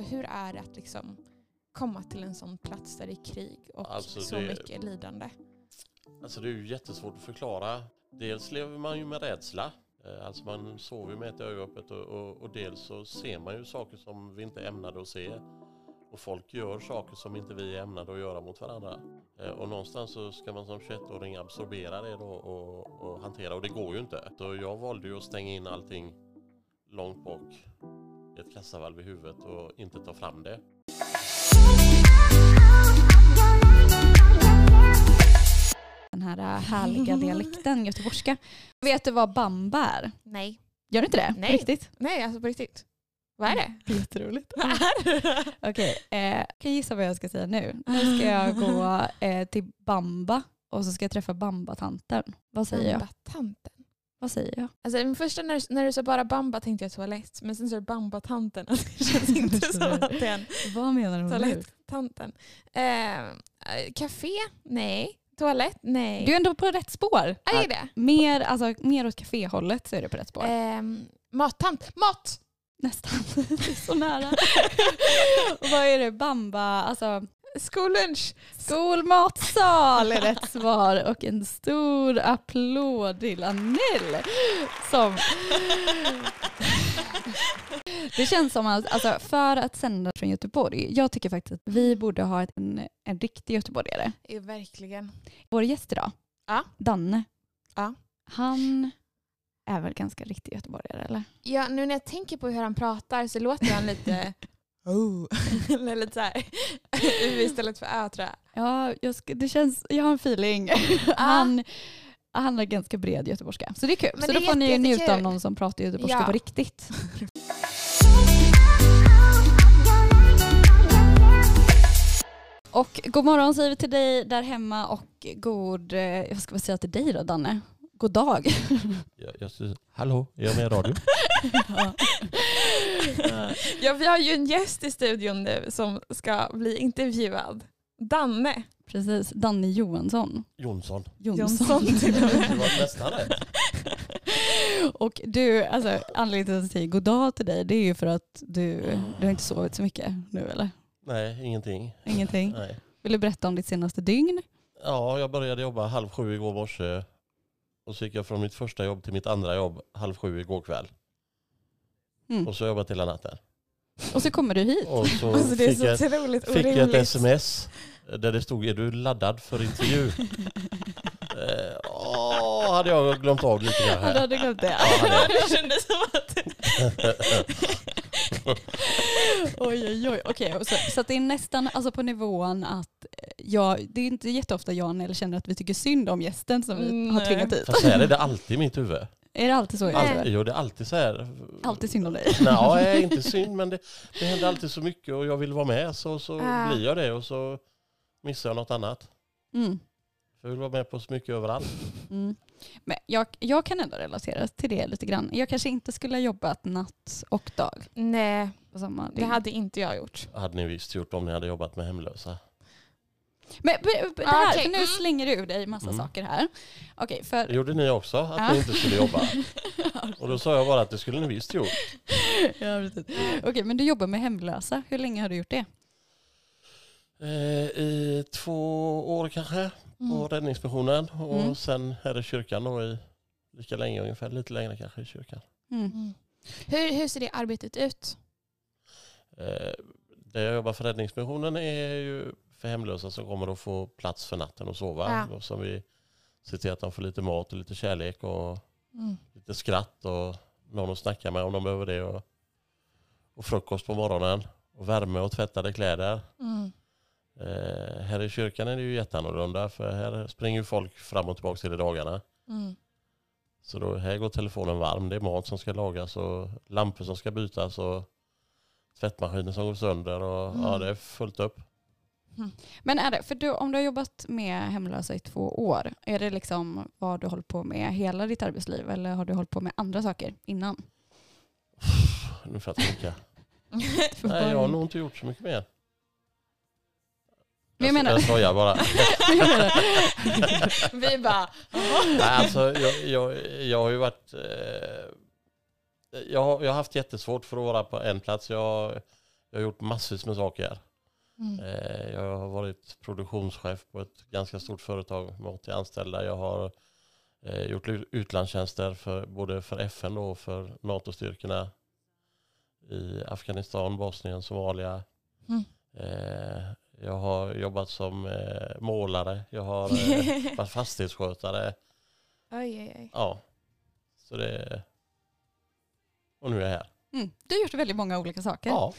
alltså hur är det att liksom komma till en sån plats där det är krig och Alltså, så det- mycket lidande? Alltså det är ju jättesvårt att förklara. Dels lever man ju med rädsla. Eh, Alltså man sover ju med ett öga öppet och, och, och dels så ser man ju saker som vi inte ämnade att se. Och folk gör saker som inte vi är ämnade att göra mot varandra. Eh, Och någonstans så ska man som 21-åring absorbera det då och, och hantera och det går ju inte. Så jag valde ju att stänga in allting långt bak ett kassavalv i huvudet och inte ta fram det. Den här äh, härliga dialekten göteborgska. Vet du vad bamba är? Nej. Gör du inte det? Nej. På Riktigt? Nej, alltså på riktigt. Vad är det? Jätteroligt. Okej, eh, kan gissa vad jag ska säga nu? Nu ska jag gå eh, till Bamba och så ska jag träffa Bamba-tanten. Vad säger jag? Bamba-tanten. Vad säger jag? Alltså den första när, du- när du sa bara bamba tänkte jag toalett. Men sen sa du bamba-tanten. Alltså, det känns inte som att det är en Vad menar hon nu? toalett-tanten. Eh, eh, café? Nej. Toalett? Nej. Du är ändå på rätt spår. Ah, är det? Mer, alltså, mer åt caféhållet så är du på rätt spår. Ehm, mattant? Mat! Nästan. Så nära. och vad är det? Bamba, alltså Skollunch? skolmatsal är rätt svar. Och en stor applåd till Anel som Det känns som att alltså, för att sända från Göteborg, jag tycker faktiskt att vi borde ha en, en riktig göteborgare. Ja, verkligen. Vår gäst idag, Ja. Danne, Ja. han är väl ganska riktig göteborgare eller? Ja, nu när jag tänker på hur han pratar så låter han lite... oh. Eller lite såhär U istället för Ö tror jag. Ja, jag, ska, det känns, jag har en feeling. Han, han har ganska bred göteborgska. Så det är kul. Men så då är får ni ju jätte- njuta av jättekul. någon som pratar göteborgska Ja. på riktigt. Och god morgon säger vi till dig där hemma och god, eh, jag ska väl säga till dig då Danne, god dag. Jag, jag, Hallå, är jag med i radio? Ja, vi har ju en gäst i studion nu som ska bli intervjuad. Danne Precis, Danne Johansson. Jonsson. Jonsson. till och med. Det var nästan rätt. Och du, alltså anledningen till att jag säger god dag till dig det är ju för att du, du har inte sovit så mycket nu eller? Nej, ingenting. Ingenting. Nej. Vill du berätta om ditt senaste dygn? Ja, jag började jobba halv sju igår morse. Och så gick jag från mitt första jobb till mitt andra jobb halv sju igår kväll. Mm. Och så har jag jobbat hela natten. Och så kommer du hit. Och så Alltså det är fick, så jag, otroligt fick jag ett sms där det stod är du laddad för intervju? eh, åh, hade jag glömt av lite grann Ja, du här. hade glömt det. Ja, hade jag. det kändes som att... Oj, oj, oj. Okej, och så, så att det är nästan alltså på nivån att eh, jag, det är inte jätteofta jag Nell känner att vi tycker synd om gästen som vi Mm, har nej. tvingat hit. Fast här är det alltid i mitt huvud. Är det alltid så? huvud? jo, det är alltid så här. Alltid synd om dig. Nej, inte synd men det, det händer alltid så mycket och jag vill vara med så, så Ah. blir jag det och så missar jag något annat. Mm. Jag vill vara med på så mycket överallt. Mm. Men jag, jag kan ändå relatera till det lite grann. Jag kanske inte skulle ha jobbat natt och dag Nej, det hade inte jag gjort. hade ni visst gjort om ni hade jobbat med hemlösa. Men b- b- det här, Okej, för nu mm. slänger du ur dig massa Mm. saker här. Okej, för... Det gjorde ni också, att Ja. ni inte skulle jobba. Och då sa jag bara att det skulle ni visst gjort. ja. Okej, men du jobbar med hemlösa. Hur länge har du gjort det? Eh, I två år kanske på Räddningsmissionen och Mm. sen här i kyrkan då i lika länge ungefär, lite längre kanske i kyrkan. Mm. Mm. Hur, hur ser det arbetet ut? Eh, där jag jobbar för Räddningsmissionen är ju för hemlösa som kommer att få plats för natten och sova. Ja. Och som vi ser till att de får lite mat och lite kärlek och Mm. lite skratt och någon att snacka med om de behöver det. Och, och frukost på morgonen och värme och tvättade kläder. Mm. Eh, här i kyrkan är det ju jätteannorlunda för här springer folk fram och tillbaka hela dagarna. Mm. Så då, här går telefonen varm. Det är mat som ska lagas och lampor som ska bytas och tvättmaskiner som går sönder. Och, Mm. Ja, det är fullt upp. Men är det, för du, om du har jobbat med hemlösa i två år, är det liksom vad du håller på med hela ditt arbetsliv eller har du hållit på med andra saker innan? Nu får jag tänka. Nej, jag har nog inte gjort så mycket mer. Jag menar- jag skojar bara. Vi bara... Nej, alltså, jag, jag, jag har ju varit... Eh, jag, har, jag har haft jättesvårt för att vara på en plats. Jag, Jag har gjort massvis med saker. Mm. Eh, Jag har varit produktionschef på ett ganska stort företag med 80 anställda. Jag har eh, gjort ut- utlandstjänster för, både för FN och för NATO-styrkorna i Afghanistan, Bosnien, Somalia. Mm. Eh, Jag har jobbat som målare. Jag har varit fastighetsskötare. oj, oj, oj. Ja, så det... Och nu är jag här. Mm. Du har gjort väldigt många olika saker. Ja.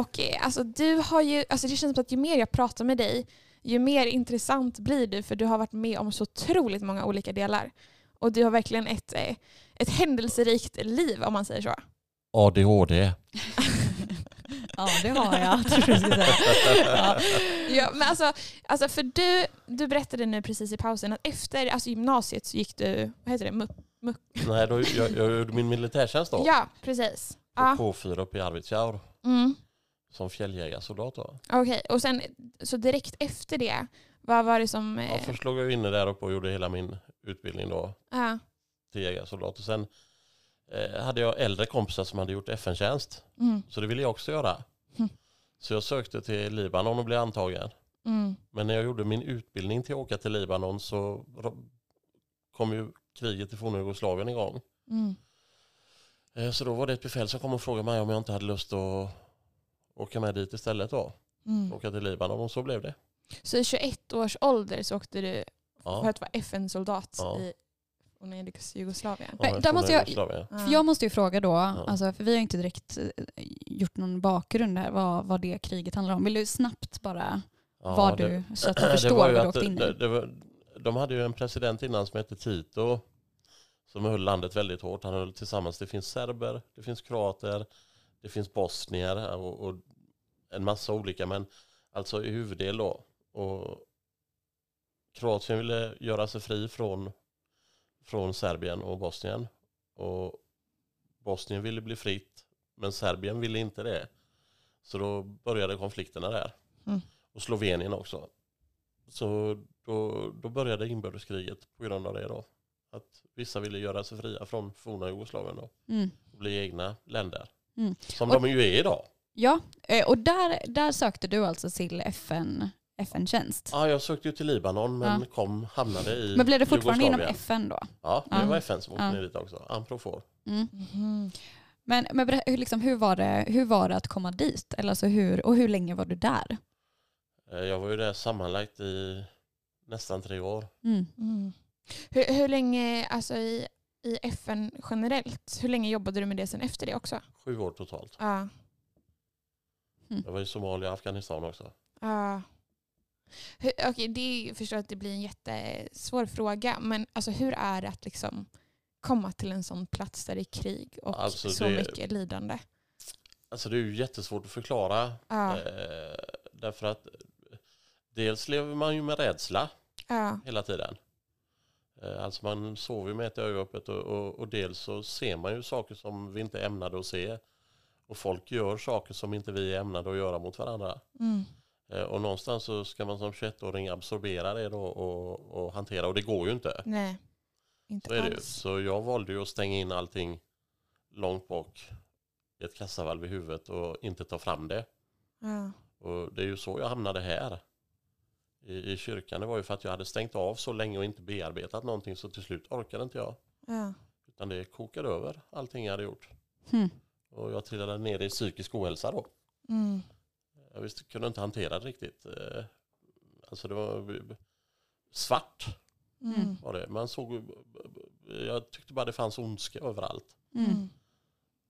Och eh, alltså du har ju, alltså det känns som att ju mer jag pratar med dig, ju mer intressant blir du för du har varit med om så otroligt många olika delar. Och du har verkligen ett, eh, ett händelserikt liv om man säger så. ADHD. ja, det har jag. tror säga. Ja. Ja, men alltså, alltså för du, du berättade nu precis i pausen att efter alltså gymnasiet så gick du, vad heter det, MUP? Nej, då, jag, jag gjorde min militärtjänst då. Ja, precis. På Ja. K4 uppe i Arvidsjaur. Mm. Som fjälljägarsoldat då. Okej, och sen så direkt efter det, vad var det som... Ja, eh, först låg jag inne där uppe och gjorde hela min utbildning då ja. till jägarsoldat. Och sen eh, hade jag äldre kompisar som hade gjort FN-tjänst. Mm. Så det ville jag också göra. Mm. Så jag sökte till Libanon och blev antagen. Mm. Men när jag gjorde min utbildning till att åka till Libanon så kom ju kriget i forna Jugoslavien igång. Mm. Eh, Så då var det ett befäl som kom och frågade mig om jag inte hade lust att åka med dit istället då. Mm. Åka till Libanon och så blev det. Så i 21 års ålder så åkte du Ja. för att vara FN-soldat Ja. i Jugoslavien? Ja, där forna måste jag-. Ja. För jag måste ju fråga då, alltså, för vi har inte direkt eh, gjort någon bakgrund här, vad, vad det kriget handlar om. Vill du snabbt bara, Ja, vad det- du, så att det jag var förstår vad du åkte in det, i? det var, De hade ju en president innan som hette Tito. Som höll landet väldigt hårt. Han höll tillsammans. Det finns serber, det finns kroater, det finns bosnier och, och en massa olika. Men alltså i huvuddel då. Och Kroatien ville göra sig fri från, från Serbien och Bosnien. Och Bosnien ville bli fritt. Men Serbien ville inte det. Så då började konflikterna där. Mm. Och Slovenien också. Så då, då började inbördeskriget på grund av det då. Att vissa ville göra sig fria från forna Jugoslavien då. Mm. Och bli egna länder. Mm. Som Och- de ju är idag. Ja, eh, och där, där sökte du alltså till FN, FN-tjänst. Ja, jag sökte ju till Libanon men Ja. kom, hamnade i Men blev det fortfarande inom. FN då? Ja, det Ja. var FN som åkte Ja. ner dit också. Amprofor. Mm. Mhm. Men, men liksom, hur, var det, hur var det att komma dit? Eller alltså hur, och hur länge var du där? Eh, Jag var ju där sammanlagt i nästan tre år. Mm. Mm. Hur, hur länge, alltså i, i FN generellt, hur länge jobbade du med det sen efter det också? Sju år totalt. Ja. Jag var i Somalia och Afghanistan också. Ja. Okej, det jag förstår att det blir en jättesvår fråga, men alltså, hur är det att liksom komma till en sån plats där det är krig och Alltså, så det- mycket lidande? Alltså det är ju jättesvårt att förklara. Ja. Eh, därför att dels lever man ju med rädsla Ja. hela tiden. Eh, alltså man sover ju med ett öga öppet och, och, och dels så ser man ju saker som vi inte ämnade att se. Och folk gör saker som inte vi är ämnade att göra mot varandra. Mm. Eh, och någonstans så ska man som 21-åring absorbera det då och, och hantera och det går ju inte. Nej, inte Så alls. Så jag valde ju att stänga in allting långt bak i ett kassavalv i huvudet och inte ta fram det. Ja. Och det är ju så jag hamnade här i, i kyrkan. Det var ju för att jag hade stängt av så länge och inte bearbetat någonting så till slut orkade inte jag. Ja. Utan det kokade över allting jag hade gjort. Hmm. Och jag trillade ner i psykisk ohälsa då. Mm. Jag visste, kunde inte hantera det riktigt. Eh, Alltså det var svart Mm. var det. Man såg, jag tyckte bara det fanns ondska överallt. Mm. Mm.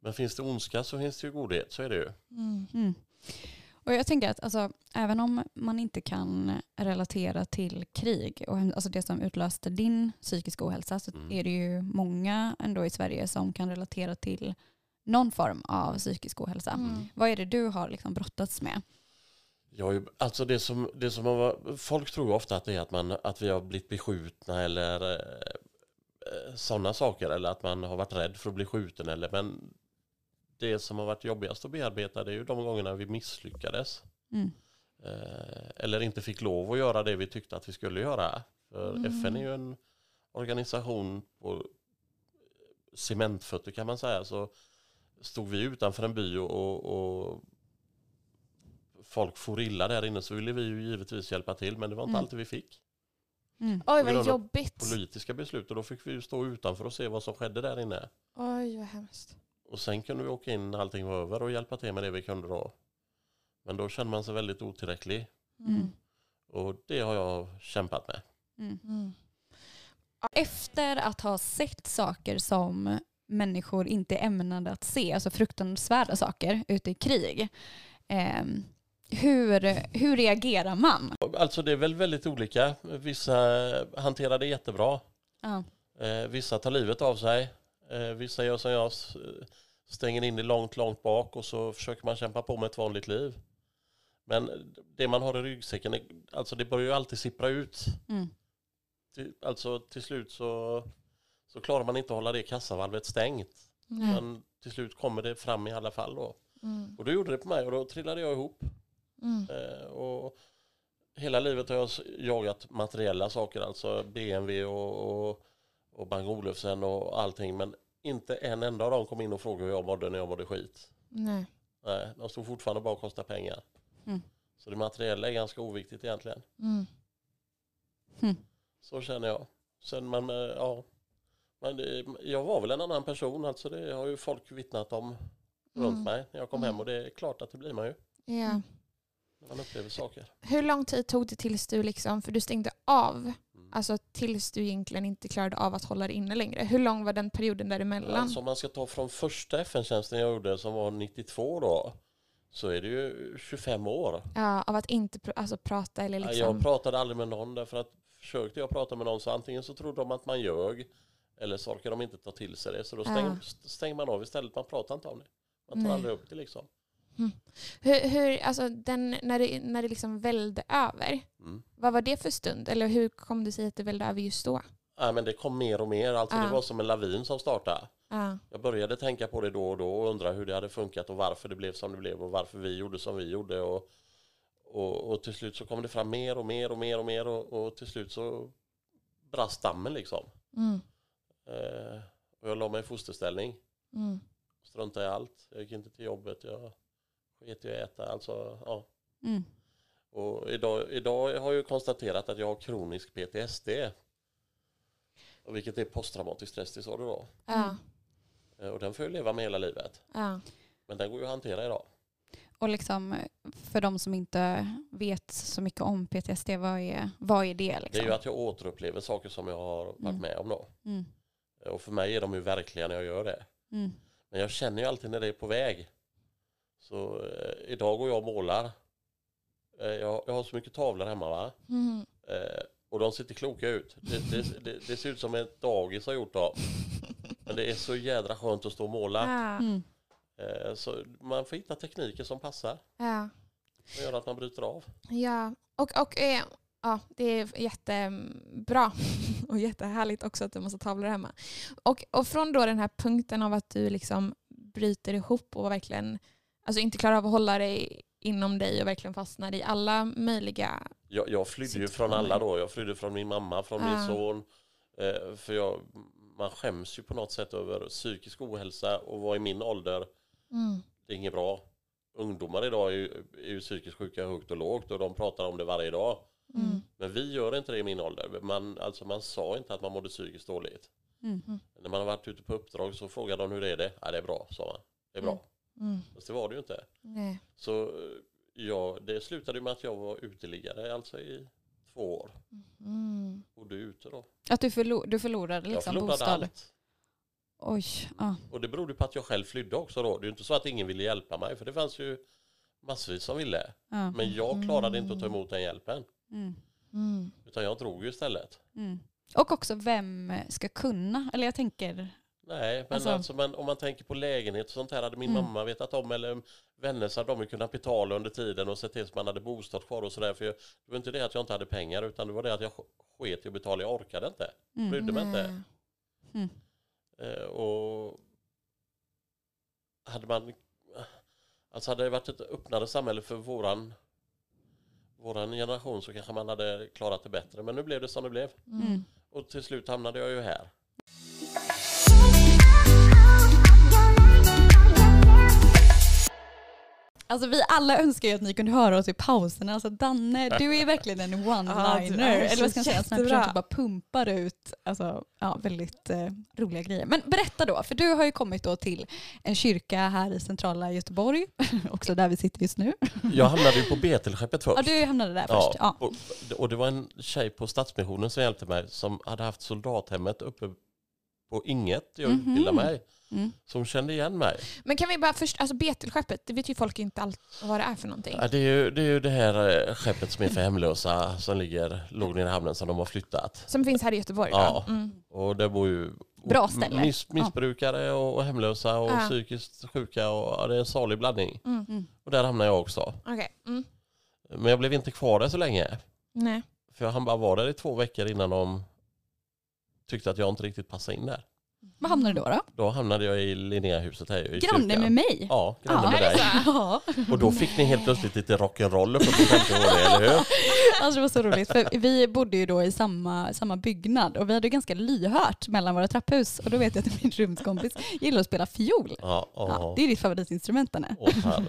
Men finns det ondska så finns det ju godhet, så är det ju. Mm. Mm. Och jag tänker att alltså, även om man inte kan relatera till krig och alltså det som utlöste din psykiska ohälsa så Mm. är det ju många ändå i Sverige som kan relatera till någon form av psykisk ohälsa. Mm. Vad är det du har liksom brottats med? Jag alltså det som, det som har, folk tror ofta att det är att, man, att vi har blivit beskjutna eller eh, sådana saker. Eller att man har varit rädd för att bli skjuten. Eller, men det som har varit jobbigast att bearbeta det är ju de gångerna vi misslyckades. Mm. eh, eller inte fick lov att göra det vi tyckte att vi skulle göra. För Mm. FN är ju en organisation på cementfötter kan man säga. Så stod vi utanför en by och, och, folk for illa där inne så ville vi ju givetvis hjälpa till men det var inte Mm. alltid vi fick Mm. Oj vad jobbigt. politiska beslut och då fick vi ju stå utanför och se vad som skedde där inne. Oj vad hemskt. Och sen kunde vi åka in när allting var över och hjälpa till med det vi kunde då. Men då kände man sig väldigt otillräcklig Mm. och det har jag kämpat med. Mm. Mm. Efter att ha sett saker som människor inte är ämnade att se, alltså fruktansvärda saker ute i krig, ehm, hur, hur reagerar man? Alltså det är väl väldigt olika. Vissa hanterar det jättebra. Ja. Eh, vissa tar livet av sig. Eh, vissa gör som jag, stänger in det långt, långt bak och så försöker man kämpa på med ett vanligt liv. Men det man har i ryggsäcken, alltså det börjar ju alltid sippra ut. Mm. Till, alltså till slut så, så klarar man inte att hålla det kassavalvet stängt. Nej. Men till slut kommer det fram i alla fall då. Mm. Och då gjorde det på mig och då trillade jag ihop. Mm. Eh, och hela livet har jag jagat materiella saker, alltså BMW och, och, och Bang Olufsen och allting. Men inte en enda av dem kom in och frågade hur jag mådde när jag mådde skit. Nej. Nej, de stod fortfarande bara och kostade pengar. Mm. Så det materiella är ganska oviktigt egentligen. Mm. Mm. Så känner jag. Sen man, eh, ja. Men det, jag var väl en annan person, alltså det har ju folk vittnat om runt Mm. mig när jag kom Mm. hem och det är klart att det blir man ju Ja. När man upplever saker. Hur lång tid tog det tills du liksom, för du stängde av, Mm. alltså tills du egentligen inte klarade av att hålla det inne längre? Hur lång var den perioden däremellan? Alltså om man ska ta från första FN-tjänsten jag gjorde som var 92 då så är det ju 25 år. Ja, av att inte pr- alltså, prata eller liksom... Jag pratade aldrig med någon därför att försökte jag prata med någon så antingen så trodde de att man ljög eller så orkar de inte ta till sig det så då stäng, Ja. stänger man av istället. Man pratar inte om det. Man tar Nej. aldrig upp det liksom. Hur, hur, alltså den, när det, när det liksom vällde över, Mm. vad var det för stund? Eller hur kom det sig att det vällde över just då? Ja, men det kom mer och mer. Alltså Ja. Det var som en lavin som startade. Ja. Jag började tänka på det då och då och undra hur det hade funkat och varför det blev som det blev och varför vi gjorde som vi gjorde. Och, och, och till slut så kom det fram mer och mer och mer och mer och, och till slut så brast dammen liksom. Mm. Eh, och jag la mig i fosterställning. Mm. Struntade i allt. Jag gick inte till jobbet. Jag sket i att äta. Alltså, ja. Mm. Och idag, idag har jag konstaterat att jag har kronisk PTSD. Och vilket är posttraumatisk stressdisorder då. Ja. Eh, Och den får jag leva med hela livet. Ja. Men den går ju att hantera idag. Och liksom, för de som inte vet så mycket om PTSD, vad är, vad är det? Det är Liksom? ju att jag återupplever saker som jag har varit Mm. med om då. Mm. Och för mig är de ju verkliga när jag gör det. Mm. Men jag känner ju alltid när det är på väg. Så eh, idag går jag och målar. Eh, jag, jag har så mycket tavlor hemma va. Mm. Eh, och de ser inte kloka ut. Det, det, det, det ser ut som ett dagis har gjort dem. Men det är så jädra skönt att stå och måla. Ja. Mm. Eh, så man får hitta tekniker som passar. Ja. Som gör att man bryter av. Ja, och, och eh, ja, det är jättebra och jättehärligt också att du måste tavlor hemma. Och, och från då den här punkten av att du liksom bryter ihop och verkligen alltså inte klarar av att hålla dig inom dig och verkligen fastnar i alla möjliga... Jag, jag flydde ju från alla då. Jag flydde från min mamma, från min Ja. son. Eh, för jag, man skäms ju på något sätt över psykisk ohälsa och vara i min ålder. Mm. Det är inget bra. Ungdomar idag är ju, är ju psykiskt sjuka högt och lågt och de pratar om det varje dag. Mm. Men vi gör inte det i min ålder. Man, alltså man sa inte att man mådde psykiskt dåligt. Mm. När man har varit ute på uppdrag så frågade de hur är det? Ja, det är bra, sa man. Det är bra. Mm. Fast det var det ju inte. Nej. Så ja, det slutade med att jag var uteliggare alltså i två år. Mm. Bodde ute då. Att du, förlor, du förlorade Jag liksom förlorade bostad? allt. Oj, ja. Och det berodde på att jag själv flydde också då. Det är ju inte så att ingen ville hjälpa mig, för det fanns ju massvis som ville. ja. Men jag klarade inte att ta emot den hjälpen. Mm. Mm. Utan jag drog ju istället. Mm. Och också vem ska kunna? Eller jag tänker... Nej, men, Alltså- alltså, men om man tänker på lägenhet och sånt här hade min Mm. mamma vetat om eller vänner så hade de ju kunnat betala under tiden och sett till så man hade bostad kvar och sådär. För jag, det var inte det att jag inte hade pengar utan det var det att jag sket i att betala, jag orkade inte. Mm. Brydde mig inte. Nej. Eh, och hade man alltså hade det varit ett öppnare samhälle för våran våran generation så kanske man hade klarat det bättre. Men nu blev det som det blev. Mm. Och till slut hamnade jag ju här. Alltså vi alla önskar ju att ni kunde höra oss i pauserna. Alltså Danne, du är verkligen en Ja, one-liner. är Eller vad ska man säga? En jättebra. person som bara pumpar ut alltså, ja, väldigt eh, roliga grejer. Men berätta då, för du har ju kommit då till en kyrka här i centrala Göteborg. Också där vi sitter just nu. Jag hamnade ju på Betelskeppet först. Ja, du hamnade där först. Ja. och, och det var en tjej på Stadsmissionen som hjälpte mig som hade haft soldathemmet uppe på Inget, jag utbildade mig, Mm. som kände igen mig. Men kan vi bara först, alltså Betelskeppet, det vet ju folk inte allt vad det är för någonting. Ja, det, är ju, det är ju det här eh, skeppet som är för hemlösa som ligger, låg nere i hamnen som de har flyttat. Som finns här i Göteborg Ja. Mm. Och där bor ju Bra ställe. Miss, missbrukare och, och hemlösa och Ja. psykiskt sjuka. Och, ja, det är en salig blandning. Mm. Mm. Och där hamnade jag också. Okej. Mm. Men jag blev inte kvar där så länge. Nej. För jag hann bara vara där i två veckor innan de tyckte att jag inte riktigt passade in där. Vad hamnade du då? då? Då hamnade jag i Linnéahuset här i Granne kyrkan. med mig? Ja, granne Ja, med dig. Ja. Och då fick ni helt plötsligt lite rock'n'roll på femte våningen, eller hur? Alltså det var så roligt för vi bodde ju då i samma, samma byggnad och vi hade ganska lyhört mellan våra trapphus och då vet jag att min rumskompis gillar att spela fiol. Ja, Ja, det är ditt favoritinstrument Danne. Åh.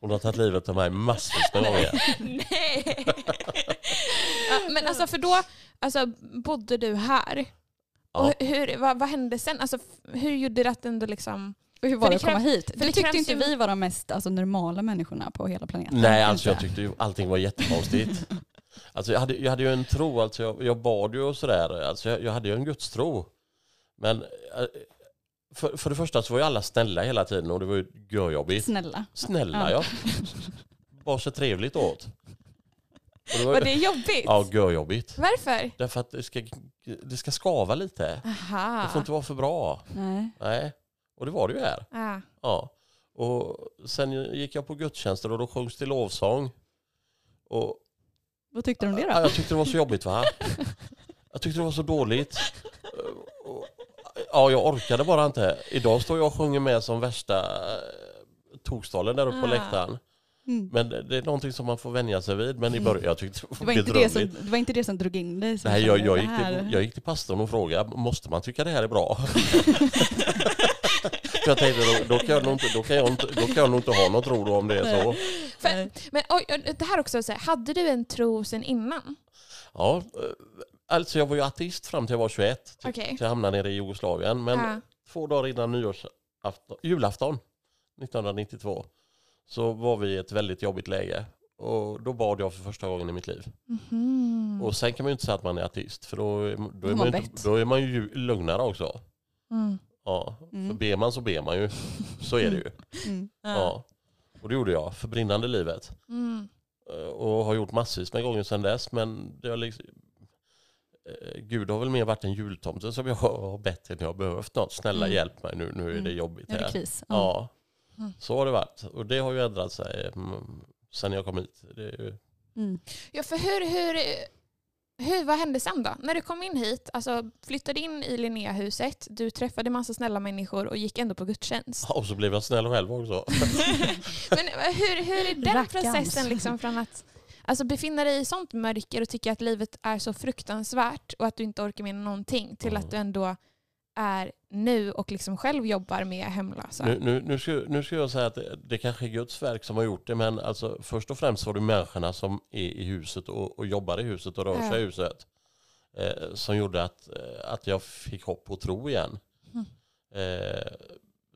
Hon har tagit livet av mig massvis med gånger. Nej. ja, men alltså för då alltså, bodde du här. Ja. Och hur, vad, vad hände sen? Alltså, hur gjorde det att ändå liksom... Och hur var För det att komma hit? för det tyckte inte ju- vi var de mest alltså, normala människorna på hela planeten? Nej, alltså jag tyckte ju allting var jättekonstigt. Alltså jag hade, jag hade ju en tro, alltså jag, jag bad ju och sådär. Alltså jag, jag hade ju en gudstro. Men eh, för, för det första så var ju alla snälla hela tiden och det var ju görjobbigt. Snälla. Snälla Ja. ja. Bara så trevligt åt. Och det var, Var det jobbigt? Ja, görjobbigt. Varför? Därför att det ska, det ska skava lite. Aha. Det får inte vara för bra. Nej. Nej. Och det var det ju här. Ah. Ja. Och sen gick jag på gudstjänster och då sjöngs det lovsång. Och Vad tyckte du om det Ja, då? jag tyckte det var så jobbigt va? Jag tyckte det var så dåligt. Och- Ja, jag orkade bara inte. Idag står jag och sjunger med som värsta eh, tokstalen där uppe på Ah. läktaren. Mm. Men det är någonting som man får vänja sig vid. Men i början jag tyckte det Det var inte det, som, det var inte det som drog in dig? Nej, jag, jag, gick till, jag gick till pastorn och frågade, måste man tycka det här är bra? För jag tänkte, då, då, kan jag nog inte, då, kan jag inte, då kan jag nog inte ha något ro då om det är så. För, men oj, det här också, så här, hade du en tro sen innan? Ja, eh, alltså jag var ju ateist fram till jag var 21. till- Okej. till jag hamnade nere i Jugoslavien. Men Ja. två dagar innan nyårsafton, julafton 1992 så var vi i ett väldigt jobbigt läge. Och då bad jag för första gången i mitt liv. Mhm. Och sen kan man ju inte säga att man är ateist för då, då, är, man ju inte, då är man ju lugnare också. Mm. Ja, Mm. för ber man så ber man ju. Så är det ju. Mm. Ja. Och det gjorde jag för brinnande livet. Mm. Eh, Och har gjort massvis med gånger sedan dess. Men det har liksom, Gud har väl mer varit en jultomte som jag har bett när jag har behövt något. Snälla Mm. hjälp mig nu, nu är det Mm. jobbigt Nu är det här. kris. Ja, Mm. så har det varit. Och det har ju ändrat sig mm, sen jag kom hit. Det är ju, Mm. Ja, för hur, hur, hur, vad hände sen då? När du kom in hit, alltså flyttade in i Linnéahuset, du träffade massa snälla människor och gick ändå på gudstjänst. och så blev jag snäll själv också. Men hur, hur är den Rackarns. processen liksom från att alltså, befinna dig i sånt mörker och tycka att livet är så fruktansvärt och att du inte orkar med någonting till Mm. att du ändå är nu och liksom själv jobbar med hemlösa? Nu, nu, nu, ska, nu ska jag säga att det, det kanske är Guds verk som har gjort det. Men alltså, först och främst var det människorna som är i huset och, och jobbar i huset och rör sig Ja. i huset. Eh, som gjorde att, eh, att jag fick hopp och tro igen. Mm. Eh,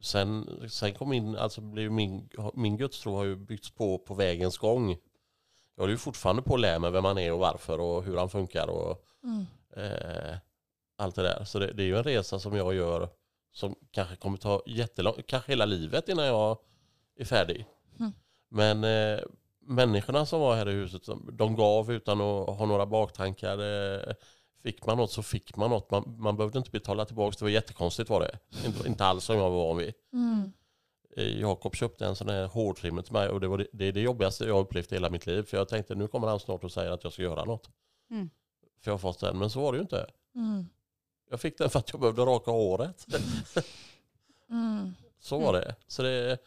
sen, sen kom in, alltså blev min, min gudstro har ju byggts på på vägens gång. Jag håller ju fortfarande på att lära mig vem man är och varför och hur han funkar och Mm. eh, allt det där. Så det, det är ju en resa som jag gör som kanske kommer ta jättelång, kanske hela livet innan jag är färdig. Mm. Men eh, människorna som var här i huset, de, de gav utan att ha några baktankar. Eh, fick man något så fick man något. Man, man behövde inte betala tillbaka. Det var jättekonstigt var det. Inte, inte alls som jag var van vid. Mm. Jakob köpte en sån här hårtrimmer till mig och det, var det, är det jobbigaste jag upplevt i hela mitt liv. För jag tänkte nu kommer han snart och säger att jag ska göra något. Mm. För jag har fått den, men så var det ju inte. Mm. Jag fick den för att jag behövde raka håret. Mm. Så var det. Så det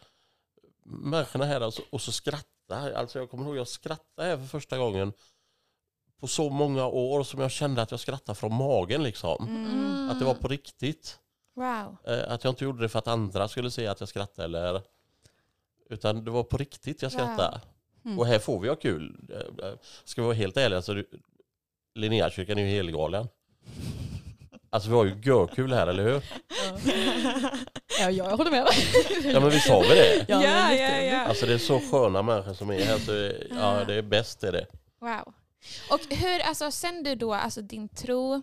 människorna här alltså, och så skratta. Alltså jag kommer ihåg jag skrattade här för första gången på så många år som jag kände att jag skrattade från magen liksom. Mm. Att det var på riktigt. Wow. Eh, Att jag inte gjorde det för att andra skulle se att jag skrattade eller utan det var på riktigt jag Wow. skrattade. Mm. Och här får vi ha kul. Eh, eh, Ska vi vara helt ärliga så du- Linnéakyrkan är ju helgalen. Alltså vi har ju görkul här, eller hur? Ja, jag håller med. Ja men visst har vi det? Ja, Ja, ja, ja. Alltså det är så sköna människor som är här så ja det är bäst är det. Wow. Och hur, alltså sen du då, alltså din tro,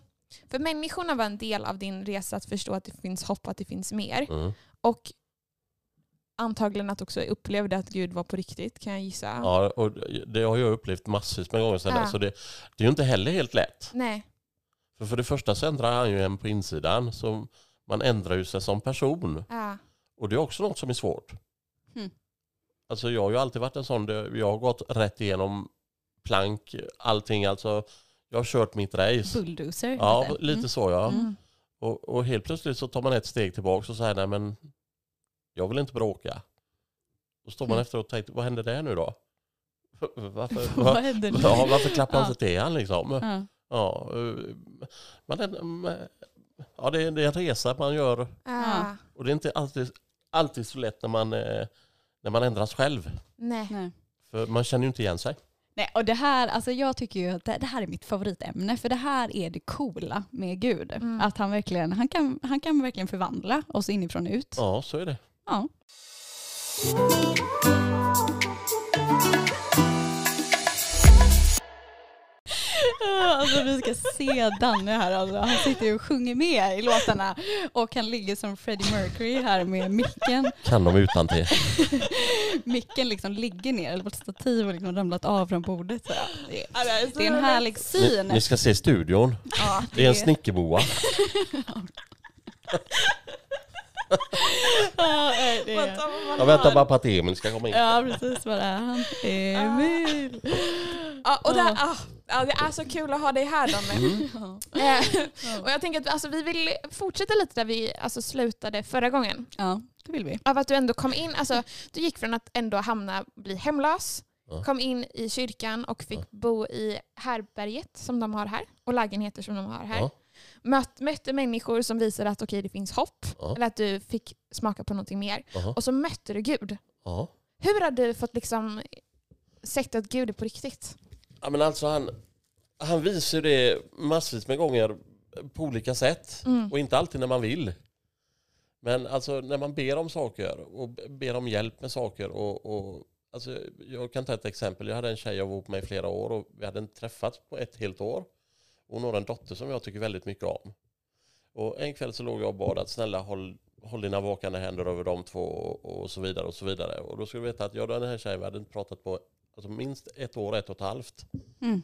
för människorna var en del av din resa att förstå att det finns hopp, att det finns mer. Mm. Och antagligen att också upplevde att Gud var på riktigt kan jag gissa. Ja, och det har jag upplevt massvis med gånger sedan Ja. så det, det är ju inte heller helt lätt. Nej. För, för det första så ändrar han ju en på insidan, så man ändrar ju sig som person. Ja. Och det är också något som är svårt. Mm. Alltså jag har ju alltid varit en sån, jag har gått rätt igenom plank, allting. Alltså, jag har kört mitt race. Bulldozer. Ja, lite. lite så ja. Mm. Och, och helt plötsligt så tar man ett steg tillbaka och säger nej men jag vill inte bråka. Då står man Mm. efter och tänker, vad hände där nu då? Varför, Vad hände nu? ja, varför klappar han Ja. inte till han liksom? Ja. Ja, eh, men den, ja, det, är, det är en resa man gör Ja. och det är inte alltid, alltid så lätt när man, eh, när man ändras själv. Nej. Nej. För man känner ju inte igen sig. Nej, och det här, alltså jag tycker ju att det, det här är mitt favoritämne, för det här är det coola med Gud. Mm. Att han verkligen, han kan, han kan verkligen förvandla oss inifrån och ut. Ja, så är det. Ja. Alltså vi ska se Danne här, alltså. han sitter ju och sjunger med i låtarna och han ligger som Freddie Mercury här med micken. Kan de utan till. Micken liksom ligger ner, eller på ett stativ och liksom ramlat av från bordet. Så det, är, det det en härlig Ni, syn. ni ska se studion. Ja, Det är en snickerboa. Ja, det är... Jag väntar bara på att Emil ska komma in. Ja precis, var är han? Emil. Ja, och det, Ja. ah, ja, det är så kul att ha dig här Danne. Mm. Ja. Eh, och jag tänker att alltså, vi vill fortsätta lite där vi alltså, slutade förra gången. ja, det vill vi. Av att du ändå kom in, alltså, du gick från att ändå hamna, bli hemlös, Ja. kom in i kyrkan och fick Ja. bo i härberget som de har här och lägenheter som de har här. Ja. Möt, mötte människor som visade att okej, det finns hopp. Ja. Eller att du fick smaka på någonting mer. Jaha. Och så mötte du Gud. Ja. Hur har du fått liksom sett att Gud är på riktigt? Ja, men alltså han, han visar det massvis med gånger på olika sätt. Mm. Och inte alltid när man vill. Men alltså när man ber om saker och ber om hjälp med saker. Och, och, alltså, jag kan ta ett exempel. Jag hade en tjej jag var ihop med i flera år och vi hade inte träffats på ett helt år. Och hon har en dotter som jag tycker väldigt mycket om. Och en kväll så låg jag och bad att snälla håll, håll dina vakande händer över de två och, och så vidare och så vidare. Och då ska du veta att jag och den här tjejen vi hade inte pratat på alltså minst ett år, ett och ett halvt. Mm.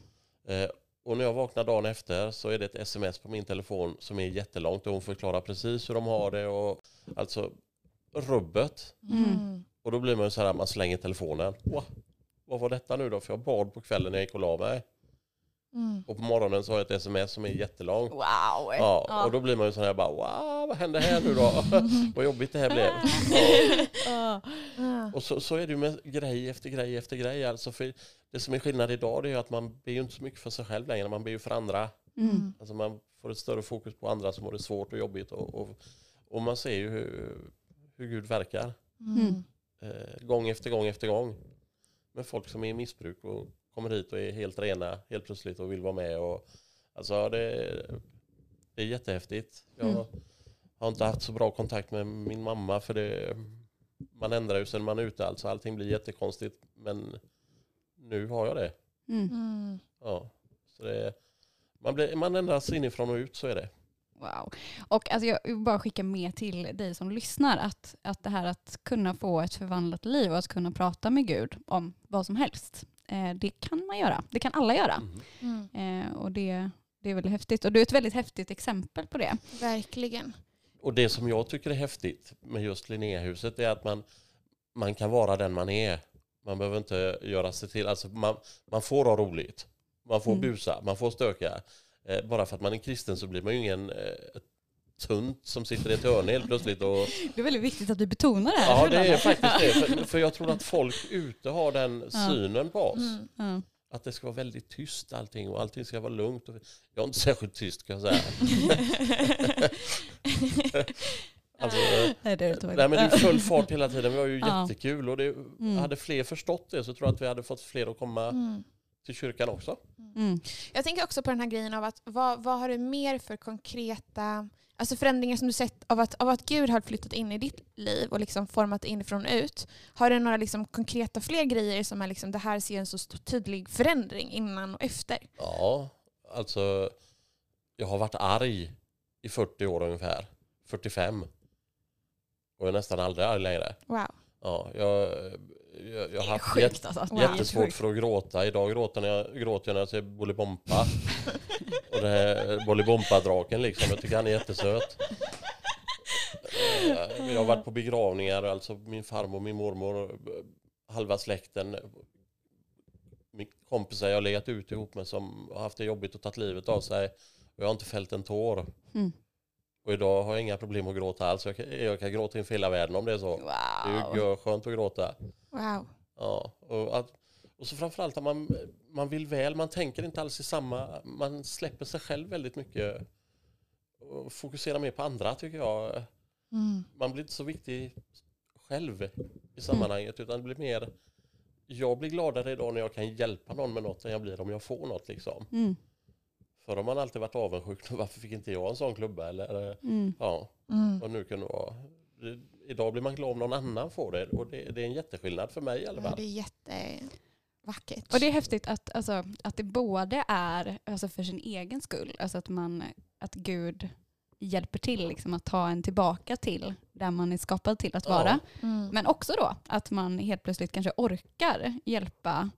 Eh, och när jag vaknar dagen efter så är det ett sms på min telefon som är jättelångt och hon förklarar precis hur de har det och alltså rubbet. Mm. Och då blir man ju så här, man slänger telefonen. Wow, vad var detta nu då? För jag bad på kvällen när jag gick och la mig. Mm. Och på morgonen så har jag ett sms som är jättelångt. Wow. Ja, och då blir man ju så här bara, wow, vad hände här nu då? vad jobbigt det här blev. Ja. Och så, så är det ju med grej efter grej efter grej. Alltså för det som är skillnad idag det är ju att man ber ju inte så mycket för sig själv längre, man ber ju för andra. Mm. Alltså man får ett större fokus på andra som har det svårt och jobbigt. Och, och, och man ser ju hur, hur Gud verkar. Mm. Eh, gång efter gång efter gång. Med folk som är i missbruk och kommer hit och är helt rena helt plötsligt och vill vara med. Och, alltså det, det är jättehäftigt. Jag Mm. har inte haft så bra kontakt med min mamma för det, man ändrar ju när man är ute. Alltså allting blir jättekonstigt. Men nu har jag det. Mm. Mm. Ja. Så det man, blir, man ändras inifrån och ut, så är det. Wow. Och alltså jag vill bara skicka med till dig som lyssnar att, att det här att kunna få ett förvandlat liv och att kunna prata med Gud om vad som helst, eh, det kan man göra. Det kan alla göra. Mm. Mm. Eh, och det, det är väldigt häftigt. Och du är ett väldigt häftigt exempel på det. Verkligen. Och det som jag tycker är häftigt med just Linnéhuset är att man, man kan vara den man är. Man behöver inte göra sig till, alltså man, man får ha roligt. Man får Mm. busa, man får stöka. Eh, bara för att man är kristen så blir man ju ingen eh, tunt som sitter i ett hörn helt plötsligt. Och, Det är väldigt viktigt att du betonar det här. ja, det är faktiskt det. För, för jag tror att folk ute har den Ja. synen på oss. Mm. Ja. Att det ska vara väldigt tyst allting och allting ska vara lugnt. Och jag är inte särskilt tyst kan jag säga. alltså, Nej, det är det nej, men det är full fart hela tiden. Vi har ju Ja. jättekul och det, Mm. hade fler förstått det så tror jag att vi hade fått fler att komma Mm. till kyrkan också. Mm. Jag tänker också på den här grejen av att vad, vad har du mer för konkreta alltså förändringar som du sett av att, av att Gud har flyttat in i ditt liv och liksom format inifrån och ut. Har du några liksom konkreta fler grejer som är liksom, det här ser en så tydlig förändring innan och efter? Ja, alltså jag har varit arg i 40 år ungefär. 45. Och jag är nästan aldrig arg längre. Wow. Ja, jag, jag, jag har haft Sjukt alltså. Wow. jättesvårt för att gråta. Idag gråter jag, gråter jag när jag ser Bolibompa. och det här Bolibompa-draken liksom. Jag tycker han är jättesöt. Eh, Jag har varit på begravningar, alltså min farmor, min mormor, halva släkten. Min kompisar jag har legat ut ihop med som har haft det jobbigt och tagit livet av sig. Och jag har inte fällt en tår. Mm. Och idag har jag inga problem att gråta alls. Jag kan, jag kan gråta inför hela världen om det är så. Det är ju Wow. skönt att gråta. Wow. Ja, och, att, och så framförallt att man, man vill väl, man tänker inte alls i samma, man släpper sig själv väldigt mycket och fokuserar mer på andra tycker jag. Mm. Man blir inte så viktig själv i sammanhanget utan det blir mer, jag blir gladare idag när jag kan hjälpa någon med något än jag blir om jag får något liksom. Mm. Förr har man alltid varit avundsjuk, varför fick inte jag en sån klubba eller Mm. ja, Mm. vad nu kan vara. Idag blir man glad om någon annan får det och det, det är en jätteskillnad för mig i alla Ja, fall. det är jättevackert. Och det är häftigt att, alltså, att det både är alltså, för sin egen skull, alltså att, man, att Gud hjälper till liksom, att ta en tillbaka till där man är skapad till att Ja. vara. Mm. Men också då att man helt plötsligt kanske orkar hjälpa,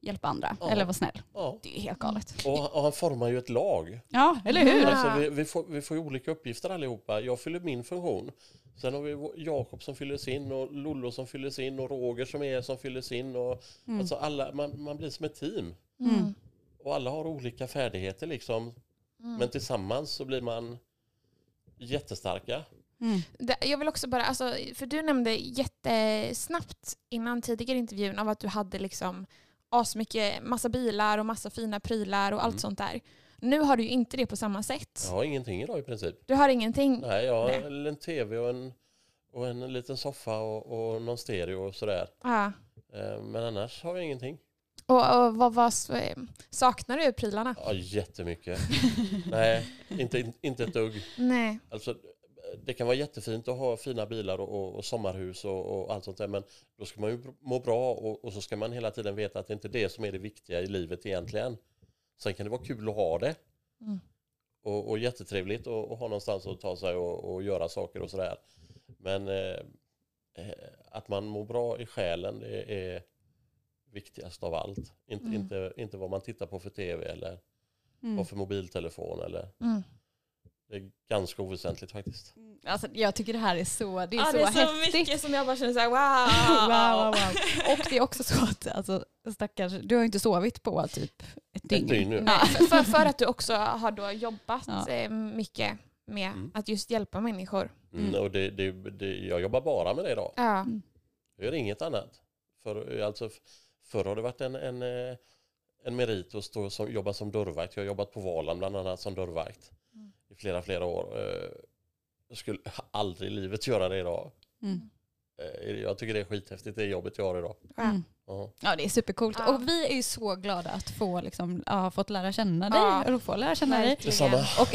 hjälpa andra Ja. eller vara snäll. Ja. Det är helt galet. Och, och han formar ju ett lag. Ja, eller hur? Ja. Alltså, vi, vi, får, vi får ju olika uppgifter allihopa. Jag fyller min funktion. Sen har vi Jakob som fyller sin och Lollo som fyller sin och Roger som är som fyller sin. Och, Mm. alltså alla, man, man blir som ett team. Mm. Och alla har olika färdigheter liksom. Mm. Men tillsammans så blir man jättestarka. Mm. Jag vill också bara, alltså, för du nämnde jättesnabbt innan tidigare intervjun av att du hade liksom asmycket, massa bilar och massa fina prylar och allt Mm. sånt där. Nu har du ju inte det på samma sätt. Jag har ingenting idag i princip. Du har ingenting. Nej, jag har Nej. en tv och en, och en liten soffa och, och någon stereo och sådär. Ja. Eh, Men annars har jag ingenting. Och, och vad, vad eh, saknar du prylarna? Ja, jättemycket. Nej, inte, inte ett dugg. Nej. Alltså, det kan vara jättefint att ha fina bilar och, och, och sommarhus och, och allt sånt där men då ska man ju må bra och, och så ska man hela tiden veta att det inte är det som är det viktiga i livet egentligen. Sen kan det vara kul att ha det Mm. och, och jättetrevligt och, och ha någonstans att ta sig och, och göra saker och sådär. Men eh, eh, att man mår bra i själen det är viktigast av allt. Inte, Mm. inte, inte vad man tittar på för tv eller Mm. vad för mobiltelefon eller Mm. Det är ganska oväsentligt faktiskt. Alltså, jag tycker det här är så, det är Ja, så det är så häftigt. mycket som jag bara känner såhär wow, wow. wow, wow. Och det är också så att, alltså, stackars, du har ju inte sovit på typ ett dygn. Ett dygn nu. Nej, för, för, att du också har då jobbat Ja. eh, mycket med Mm. att just hjälpa människor. Mm. Mm. Och det, det, det, jag jobbar bara med det idag. Ja. Jag gör inget annat. För, alltså, förr har det varit en, en, eh, en merit att stå som, jobba som dörrvakt. Jag har jobbat på Valand bland annat som dörrvakt Mm. I flera, flera år. Eh, Jag skulle aldrig i livet göra det idag. Mm. Eh, Jag tycker det är skithäftigt det jobbet jag har idag. Mm. Ja. Ja det är supercoolt. Ja. Och vi är ju så glada att få liksom, ja, ha fått lära känna dig Ja. och få lära känna dig. Detsamma. Och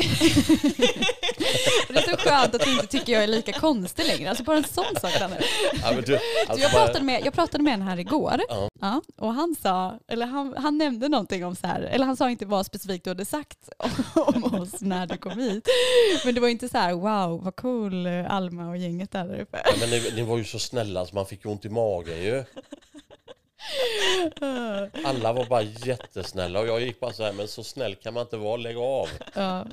det är så skönt att du inte tycker jag är lika konstig längre. Alltså bara en sån sak. Ja, men du, Så alltså jag, pratade med, jag pratade med en här igår Ja. ja, och han sa, eller han, han nämnde någonting om så här, eller han sa inte vad specifikt du hade sagt om oss när du kom hit. Men det var inte så här, wow vad cool Alma och gänget är där uppe. Ja, men ni, ni var ju så snälla så man fick ju ont i magen ju. Alla var bara jättesnälla och jag gick bara så här, men så snäll kan man inte vara, lägg av. Ja,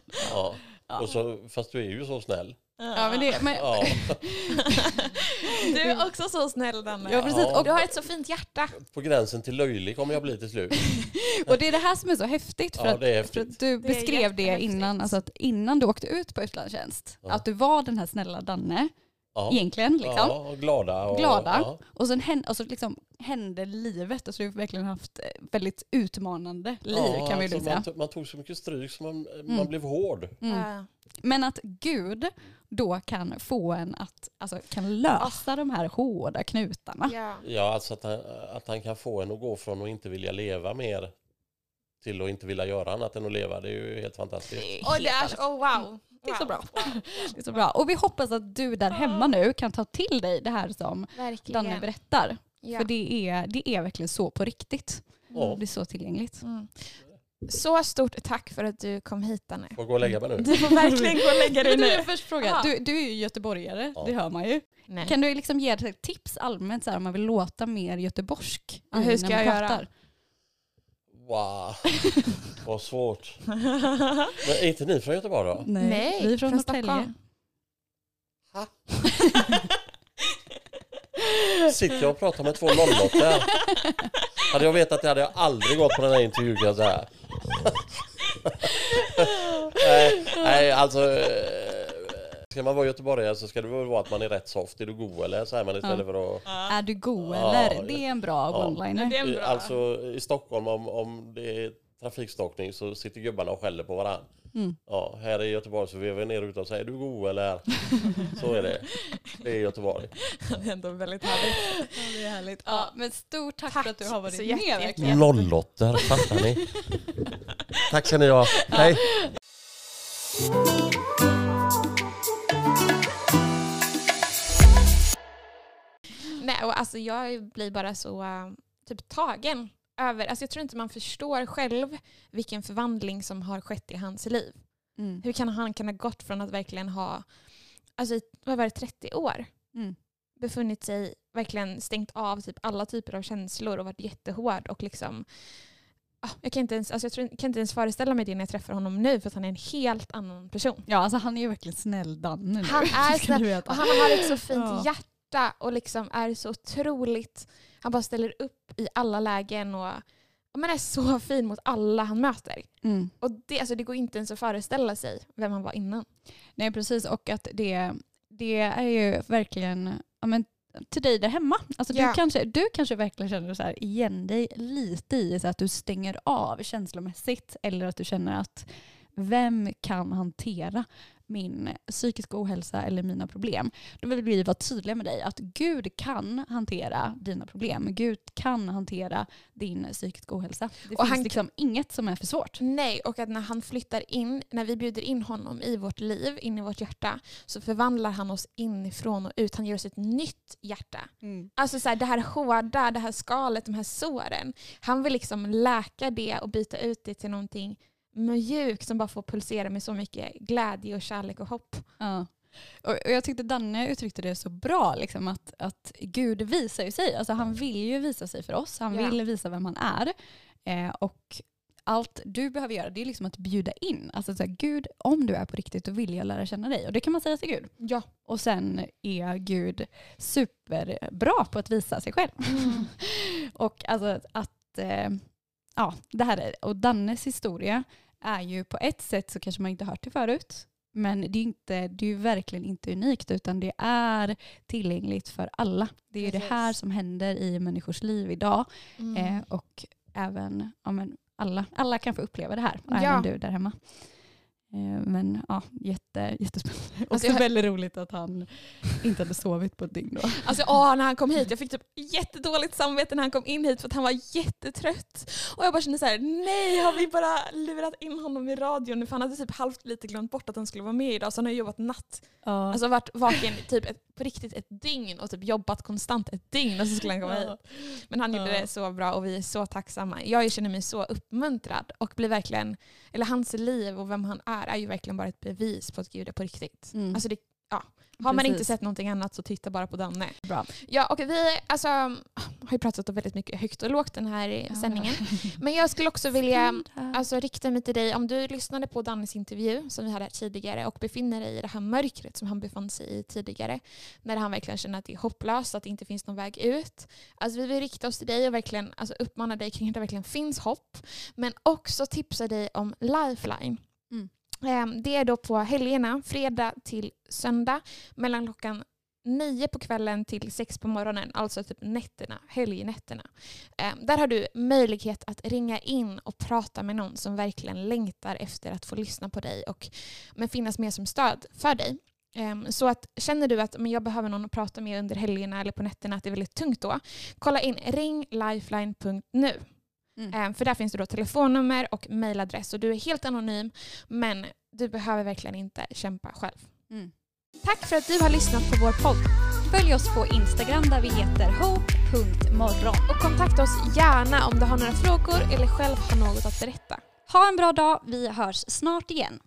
Ja. Och så, fast du är ju så snäll. ja men det, men, Ja. Du är också så snäll Danne. Ja, precis. Ja. Och du har ett så fint hjärta. På gränsen till löjlig kommer jag bli till slut. Och det är det här som är så häftigt. För, Ja, att, det är för häftigt. att du Det beskrev det innan, alltså att innan du åkte ut på utlandstjänst. Ja. Att du var den här snälla Danne, Ja. egentligen. Liksom. Ja, och glada. Och, Glada. Ja. Och sen hände, alltså liksom, hände livet. Alltså du har verkligen haft eh, väldigt utmanande liv Ja, kan vi alltså ju säga. man, tog, man tog så mycket stryk så man, Mm. man blev hård. Mm. Ja. Men att Gud då kan få en att, alltså kan lösa de här hårda knutarna. Ja. Ja, alltså att han, att han kan få en att gå från att inte vilja leva mer till att inte vilja göra annat än att leva. Det är ju helt fantastiskt. Och det är oh, wow. Det är så Wow. bra. Det är så bra. Och vi hoppas att du där hemma nu kan ta till dig det här som Verkligen. Danne berättar. Ja. För det är, det är verkligen så på riktigt. Ja. Det är så tillgängligt. Mm. Så stort tack för att du kom hit Danne. Får gå och lägga mig nu? Du får verkligen gå och lägga dig du, nu. jag först fråga, du, du är ju göteborgare, Ja. det hör man ju. Nej. Kan du liksom ge ett tips allmänt så här, om man vill låta mer göteborgsk? Ja, hur i ska jag göra? Wow, vad svårt. Men är inte ni från Göteborg då? Nej, vi är från, från Norrtälje. Stockholm. Sitter jag och pratar med två nollåttor? Hade jag vetat det hade jag aldrig gått på den här intervjun kan jag säga. nej, nej, alltså. Ska man vara göteborgare så ska det väl vara att man är rätt soft. Är du god eller? Säger man istället för att... Är du god Ja, eller? Det är en bra ja. one-liner. Det är en bra. Alltså i Stockholm om, om det är trafikstockning så sitter gubbarna och skäller på varandra. Mm. Ja, här i Göteborg så vevar vi ner ute och säger är du god eller? Så är det. Det är Göteborg. Det är ändå väldigt härligt. Ja, det är härligt. Ja, men stort tack, Tack för att du har varit så med. verkligen. Nollåttor, fattar ni? Tack ska ni ha. Hej! Och alltså jag blir bara så äh, typ tagen över, alltså jag tror inte man förstår själv vilken förvandling som har skett i hans liv. Mm. Hur kan han kunna gått från att verkligen ha, alltså i- vad var det, 30 år? Mm. befunnit sig, verkligen stängt av typ alla typer av känslor och varit jättehård och liksom ah, jag kan inte, ens, alltså jag tror, kan inte ens föreställa mig det när jag träffar honom nu för att han är en helt annan person. Ja, alltså han är ju verkligen snäll Danne nu. Han är snäll. Och han har ett så fint Ja. hjärta och liksom är så otroligt, han bara ställer upp i alla lägen och men är så fin mot alla han möter. Mm. Och det, alltså det går inte ens att föreställa sig vem han var innan. Nej precis och att det, det är ju verkligen ja, men, till dig där hemma. Alltså, Ja. du, kanske, du kanske verkligen känner så här, igen dig lite i så att du stänger av känslomässigt eller att du känner att vem kan hantera min psykiska ohälsa eller mina problem. Då vill vi vara tydliga med dig att Gud kan hantera dina problem. Gud kan hantera din psykiska ohälsa. Det Och finns han- liksom inget som är för svårt. Nej, och att när han flyttar in, när vi bjuder in honom i vårt liv, in i vårt hjärta, så förvandlar han oss inifrån och ut. Han ger oss ett nytt hjärta. Alltså så här, det här hårda, det här skalet, de här såren. Han vill liksom läka det och byta ut det till någonting mjukt som bara får pulsera med så mycket glädje och kärlek och hopp. Ja. Och och jag tyckte Danne uttryckte det så bra, liksom, att, att Gud visar ju sig. Alltså, han vill ju visa sig för oss. Han Ja. vill visa vem han är. Eh, och allt du behöver göra det är liksom att bjuda in. Alltså så här, Gud, om du är på riktigt då vill jag lära känna dig. Och det kan man säga till Gud. Ja. Och sen är Gud superbra på att visa sig själv. och alltså att, eh, ja, det här är, och Dannes historia är ju på ett sätt så kanske man inte hört det förut. Men det är, inte, det är ju verkligen inte unikt utan det är tillgängligt för alla. Det är ju det Precis. här som händer i människors liv idag. Mm. Eh, och även ja, men alla, alla kan få uppleva det här. Ja. Även du där hemma. Eh, men ja, jätte, jättespännande. Alltså, Också jag- väldigt roligt att han inte hade sovit på ett dygn då. Alltså åh, när han kom hit, jag fick typ jättedåligt samvete när han kom in hit för att han var jättetrött. Och jag bara kände så här: nej har vi bara lurat in honom i radion nu? För han hade typ halvt lite glömt bort att han skulle vara med idag så han har jobbat natt. Ja. Alltså varit vaken typ ett, på riktigt ett dygn och typ jobbat konstant ett dygn och så skulle han komma hit. Men han gjorde Ja. det så bra och vi är så tacksamma. Jag känner mig så uppmuntrad och blir verkligen, eller hans liv och vem han är är ju verkligen bara ett bevis på att Gud är på riktigt. Mm. Alltså det, Har man inte Precis. sett någonting annat så titta bara på Danne. Bra. Ja, och vi alltså, har ju pratat om väldigt mycket högt och lågt den här i sändningen. Men jag skulle också vilja alltså, rikta mig till dig. Om du lyssnade på Dannes intervju som vi hade här tidigare och befinner dig i det här mörkret som han befann sig i tidigare. När han verkligen känner att det är hopplöst, att det inte finns någon väg ut. Alltså, vi vill rikta oss till dig och verkligen alltså, uppmana dig kring att det verkligen finns hopp. Men också tipsa dig om Lifeline. Mm. Ehm, det är då på helgerna, fredag till söndag, mellan klockan nio på kvällen till sex på morgonen, alltså typ nätterna, helgnätterna. Ehm, där har du möjlighet att ringa in och prata med någon som verkligen längtar efter att få lyssna på dig och men finnas med som stöd för dig. Ehm, så att känner du att men jag behöver någon att prata med under helgerna eller på nätterna, att det är väldigt tungt då, kolla in ringlifeline.nu. Mm. Eh, För där finns det då telefonnummer och mejladress och du är helt anonym men du behöver verkligen inte kämpa själv. Mm. Tack för att du har lyssnat på vår podd. Följ oss på Instagram där vi heter hope.morgon. Och kontakta oss gärna om du har några frågor eller själv har något att berätta. Ha en bra dag, vi hörs snart igen.